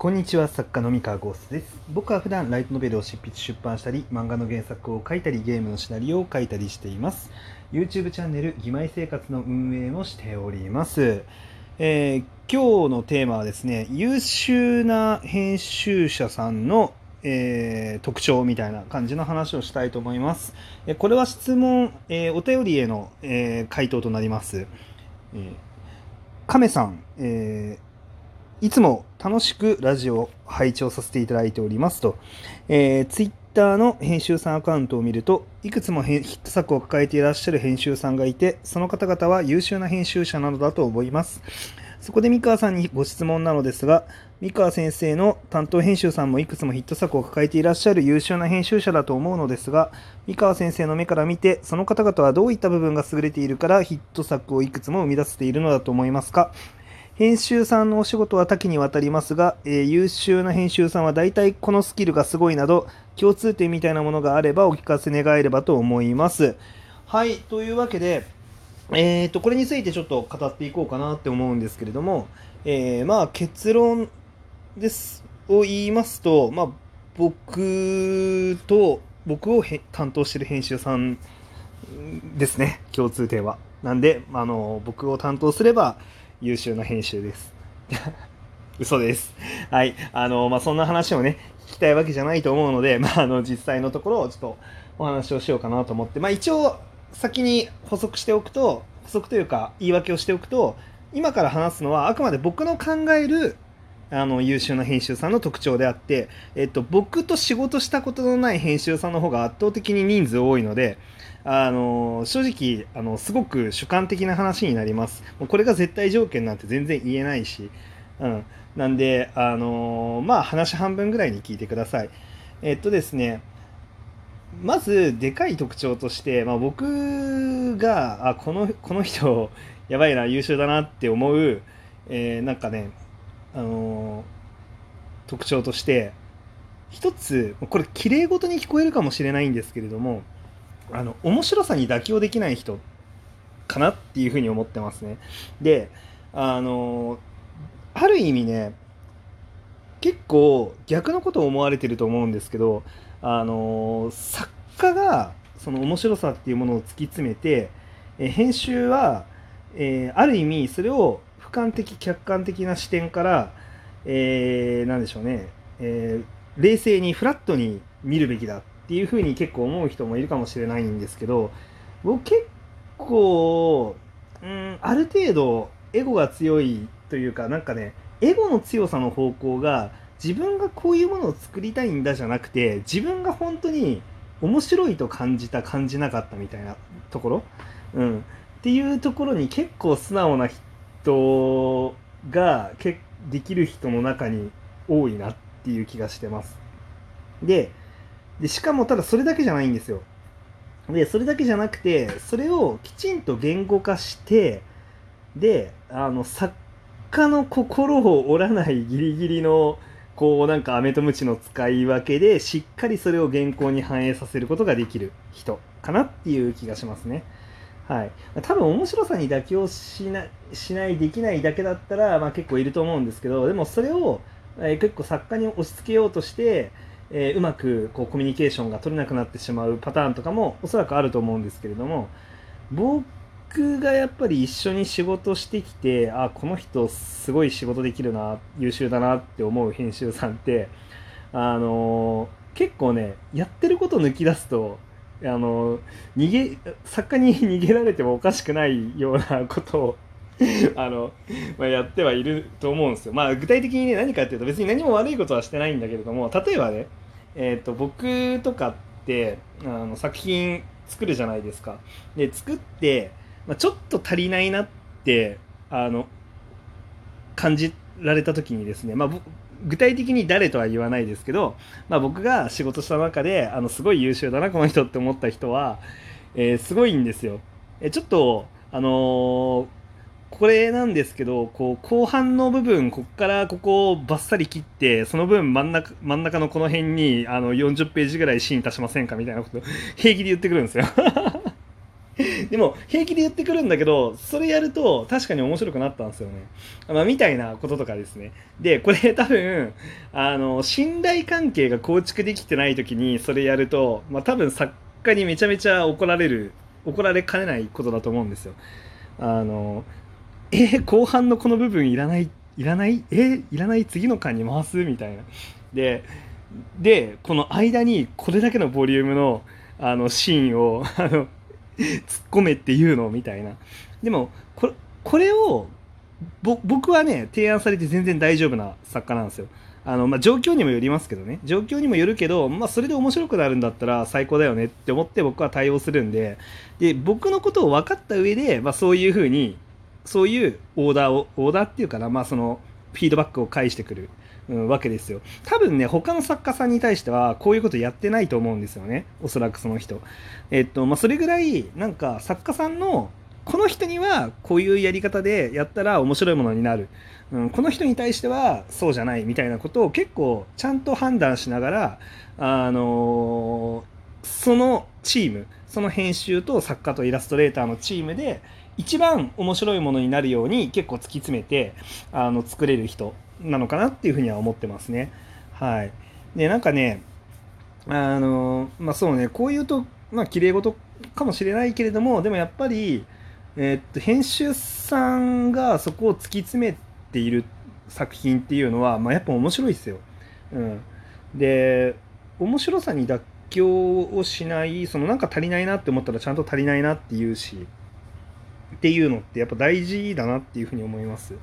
こんにちは作家の三河ゴースです僕は普段ライトノベルを執筆出版したり漫画の原作を書いたりゲームのシナリオを書いたりしています YouTube チャンネル「義妹生活」の運営もしております、えー今日のテーマはですね優秀な編集者さんのえー特徴みたいな感じの話をしたいと思います。えこれは質問、えーお便りへの、え回答となります。えー亀さん、えーいつも楽しくラジオを拝聴させていただいておりますと、えー、ツイッターの編集さんアカウントを見ると、いくつもヒット作を抱えていらっしゃる編集さんがいて、その方々は優秀な編集者なのだと思います。そこで三河さんにご質問なのですが、三河先生の担当編集さんもいくつもヒット作を抱えていらっしゃる優秀な編集者だと思うのですが、三河先生の目から見て、その方々はどういった部分が優れているからヒット作をいくつも生み出せているのだと思いますか？編集さんのお仕事は多岐にわたりますが、えー優秀な編集さんは大体このスキルがすごいなど、共通点みたいなものがあればお聞かせ願えればと思います。はい、というわけで、えー、とこれについてちょっと語っていこうかなって思うんですけれども、えーまあ結論ですを言いますと、まあ、僕と僕を担当してる編集さんですね共通点は。なんであの僕を担当すれば優秀な編集です。嘘です。はい。あの、まあ、そんな話をね、聞きたいわけじゃないと思うので、まあ、あの、実際のところをちょっとお話をしようかなと思って、まあ、一応、先に補足しておくと、補足というか、言い訳をしておくと、今から話すのは、あくまで僕の考える、あの、優秀な編集さんの特徴であって、えっと、僕と仕事したことのない編集さんの方が圧倒的に人数多いので、あの正直あのすごく主観的な話になります。もうこれが絶対条件なんて全然言えないし、うん、なんであのまあ話半分ぐらいに聞いてください。えっとですねまずでかい特徴として、まあ、僕があこのこの人やばいな優秀だなって思う、えーなんかねあの特徴として一つこれ綺麗事に聞こえるかもしれないんですけれどもあの面白さに妥協できない人かなっていうふうに思ってますね。であのある意味ね結構逆のことを思われてると思うんですけどあの作家がその面白さっていうものを突き詰めてえ編集は、えーある意味それを俯瞰的客観的な視点から、えーなんでしょうね、えー冷静にフラットに見るべきだっていうふうに結構思う人もいるかもしれないんですけど僕結構、うん、ある程度エゴが強いというかなんかねエゴの強さの方向が自分がこういうものを作りたいんだじゃなくて自分が本当に面白いと感じた感じなかったみたいなところ、うん、っていうところに結構素直な人がけできる人の中に多いなっていう気がしてます。ででしかもただそれだけじゃないんですよ。でそれだけじゃなくてそれをきちんと言語化してであの作家の心を折らないギリギリのこうなんか飴とムチの使い分けでしっかりそれを原稿に反映させることができる人かなっていう気がしますね。はい、多分面白さに妥協しなしないできないだけだったら、まあ、結構いると思うんですけどでもそれを、えー結構作家に押し付けようとして、えーうまくこうコミュニケーションが取れなくなってしまうパターンとかもおそらくあると思うんですけれども僕がやっぱり一緒に仕事してきてあこの人すごい仕事できるな優秀だなって思う編集さんってあのー結構ねやってること抜き出すとあの逃げ作家に 逃げられてもおかしくないようなことをあの、まあ、やってはいると思うんですよ。まあ具体的にね何かっていうと別に何も悪いことはしてないんだけれども例えばね、えー、と僕とかってあの作品作るじゃないですか。で作って、まあ、ちょっと足りないなってあの感じられた時にですね、まあ、具体的に誰とは言わないですけど、まあ、僕が仕事した中であのすごい優秀だなこの人って思った人は、えーすごいんですよ。えちょっとあのーこれなんですけどこう後半の部分ここからここをバッサリ切ってその分真ん中真ん中のこの辺にあの40ページぐらいシーン足しませんか？みたいなこと平気で言ってくるんですよ。でも平気で言ってくるんだけどそれやると確かに面白くなったんですよね、まあ、みたいなこととかですね。でこれ多分あの信頼関係が構築できてない時にそれやると、まあ、多分作家にめちゃめちゃ怒られる怒られかねないことだと思うんですよ。あのえ後半のこの部分いらないいらない？えいらない？次の巻に回す？みたいな。ででこの間にこれだけのボリュームのあのシーンをあの突っ込めっていうのみたいな。でもこれこれを僕はね提案されて全然大丈夫な作家なんですよ。あの、まあ、状況にもよりますけどね。状況にもよるけど、まあ、それで面白くなるんだったら最高だよねって思って僕は対応するんで。で僕のことを分かった上で、まあ、そういうふうにそういうオーダーをオーダーっていうかな、まあ、そのフィードバックを返してくるうん、わけですよ。多分ね他の作家さんに対してはこういうことやってないと思うんですよね。おそらくその人。えっとまあそれぐらいなんか作家さんのこの人にはこういうやり方でやったら面白いものになる、うん、この人に対してはそうじゃないみたいなことを結構ちゃんと判断しながらあのー、そのチームその編集と作家とイラストレーターのチームで一番面白いものになるように結構突き詰めてあの作れる人なのかなっていうふうには思ってますね。はい。で、なんかね、あの、まあそうね、こういうと、まあ綺麗事かもしれないけれども、でもやっぱり、えー、っと、編集さんがそこを突き詰めている作品っていうのは、まあやっぱ面白いですよ。うん。で、面白さに妥協をしない、そのなんか足りないなって思ったらちゃんと足りないなって言うし、っていうのってやっぱ大事だなっていうふうに思います。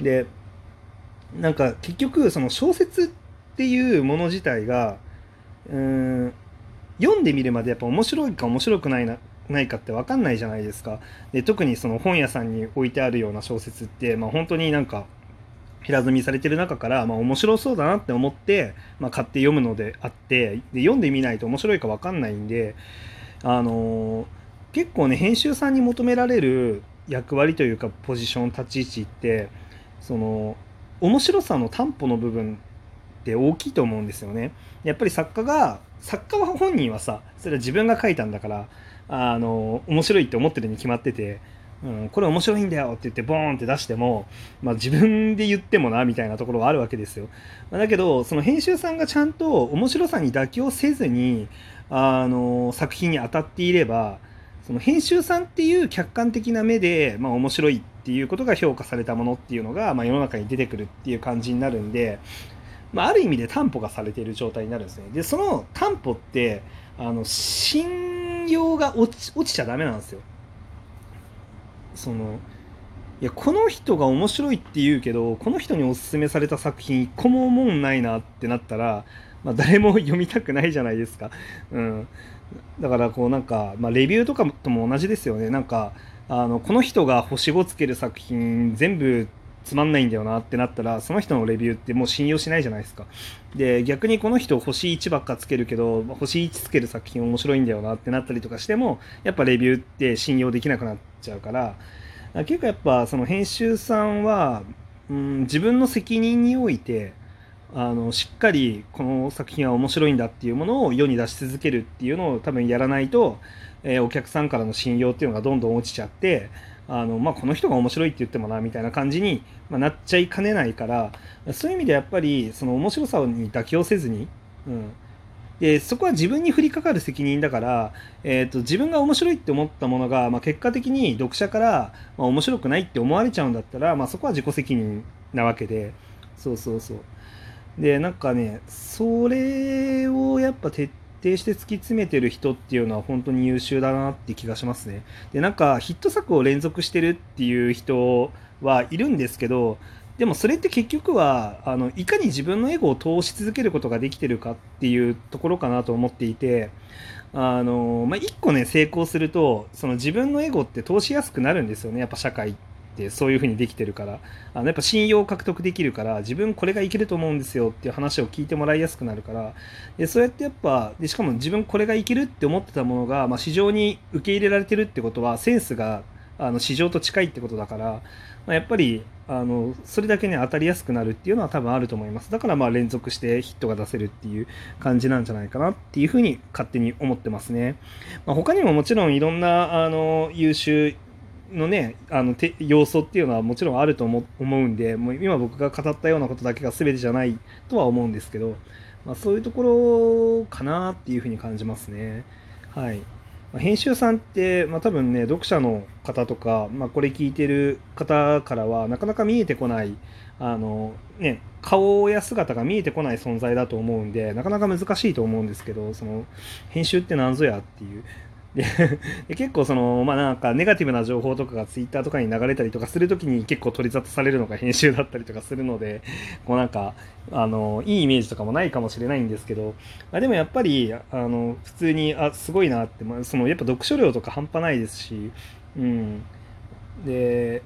で、なんか結局その小説っていうもの自体がうん読んでみるまでやっぱ面白いか面白くないなないかって分かんないじゃないですかで特にその本屋さんに置いてあるような小説って、まあ、本当になんか平積みされてる中から、まあ、面白そうだなって思って、まあ、買って読むのであってで読んでみないと面白いか分かんないんで、あのー、結構ね編集さんに求められる役割というかポジション立ち位置ってその面白さの担保の部分って大きいと思うんですよね。やっぱり作家が作家は本人はさそれは自分が書いたんだからあの面白いって思ってるに決まってて、うん、これ面白いんだよって言ってボーンって出しても、まあ、自分で言ってもなみたいなところがあるわけですよ。だけどその編集さんがちゃんと面白さに妥協せずにあの作品に当たっていればその編集さんっていう客観的な目で、まあ、面白いっていうことが評価されたものっていうのが、まあ、世の中に出てくるっていう感じになるんで、まあ、ある意味で担保がされている状態になるんですね。でその担保ってあの信用が落ち落ちちゃダメなんですよ。そのいやこの人が面白いって言うけどこの人におすすめされた作品一個も思んないなってなったら、まあ、誰も読みたくないじゃないですか。うん、だからこうなんか、まあ、レビューとかとも同じですよね。なんかあのこの人が星5つける作品全部つまんないんだよなってなったらその人のレビューってもう信用しないじゃないですかで逆にこの人星1ばっかつけるけど星1つける作品面白いんだよなってなったりとかしてもやっぱレビューって信用できなくなっちゃうから結構やっぱその編集さんは、うん、自分の責任においてあのしっかりこの作品は面白いんだっていうものを世に出し続けるっていうのを多分やらないとえー、お客さんからの信用っていうのがどんどん落ちちゃってあの、まあ、この人が面白いって言ってもなみたいな感じに、まあ、なっちゃいかねないからそういう意味でやっぱりその面白さに妥協せずに、うん、でそこは自分に降りかかる責任だから、えーと、自分が面白いって思ったものが、まあ、結果的に読者から、まあ、面白くないって思われちゃうんだったら、まあ、そこは自己責任なわけで。そうそうそう。でなんかねそれをやっぱ徹底して突き詰めてる人っていうのは本当に優秀だなって気がしますね。で、なんかヒット作を連続してるっていう人はいるんですけど、でもそれって結局はあのいかに自分のエゴを通し続けることができてるかっていうところかなと思っていてあの、まあ、1個ね成功するとその自分のエゴって通しやすくなるんですよねやっぱ社会って。ってそういう風にできてるから。あのやっぱ信用を獲得できるから自分これがいけると思うんですよっていう話を聞いてもらいやすくなるから。でそうやってやっぱでしかも自分これがいけるって思ってたものが、まあ、市場に受け入れられてるってことはセンスがあの市場と近いってことだから、まあ、やっぱりあのそれだけね当たりやすくなるっていうのは多分あると思います。だからまあ連続してヒットが出せるっていう感じなんじゃないかなっていうふうに勝手に思ってますね、まあ、他にももちろんいろんなあの優秀のねあのて要素っていうのはもちろんあると思思うんでもう今僕が語ったようなことだけが全てじゃないとは思うんですけど、まあ、そういうところかなっていうふうに感じますね。はい。編集さんって、まあ、多分ね読者の方とか、まあ、これ聞いてる方からはなかなか見えてこないあの、ね、顔や姿が見えてこない存在だと思うんでなかなか難しいと思うんですけどその編集って何ぞやっていう。で 結構そのまあなんかネガティブな情報とかがツイッターとかに流れたりとかするときに結構取り沙汰されるのが編集だったりとかするのでこうなんかあのいいイメージとかもないかもしれないんですけど、あ、でもやっぱりあの普通にあすごいなって、まあ、そのやっぱ読書量とか半端ないですし、うん、で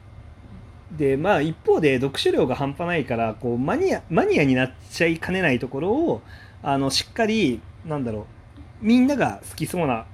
でまあ一方で読書量が半端ないからこうマニアマニアになっちゃいかねないところをあのしっかりなんだろうみんなが好きそうな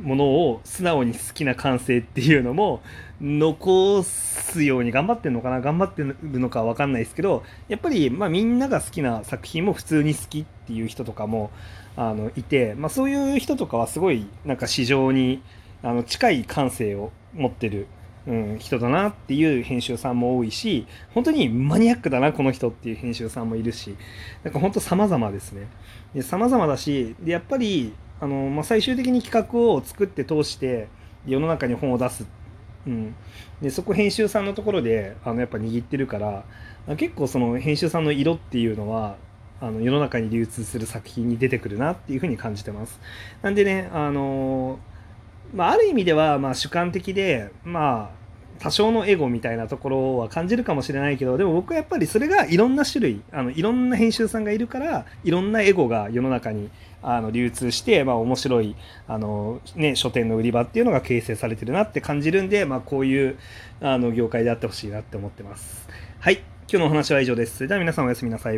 ものを素直に好きな感性っていうのも残すように頑張ってるのかな頑張ってるのか分かんないですけどやっぱりまみんなが好きな作品も普通に好きっていう人とかもあのいて、まあ、そういう人とかはすごいなんか市場にあの近い感性を持ってる、うん、人だなっていう編集さんも多いし本当にマニアックだなこの人っていう編集さんもいるしなんか本当様々ですね。で様々だしでやっぱりあの、まあ、最終的に企画を作って通して世の中に本を出す、うん、でそこ編集さんのところであのやっぱ握ってるから結構その編集さんの色っていうのはあの世の中に流通する作品に出てくるなっていうふうに感じてます。なんでね、あのまあ、ある意味ではまあ主観的で、まあ、多少のエゴみたいなところは感じるかもしれないけどでも僕はやっぱりそれがいろんな種類あのいろんな編集さんがいるからいろんなエゴが世の中にあの流通して、まあ、面白いあの、ね、書店の売り場っていうのが形成されてるなって感じるんで、まあ、こういうあの業界であってほしいなって思ってます。はい今日のお話は以上です。それでは皆さんおやすみなさい。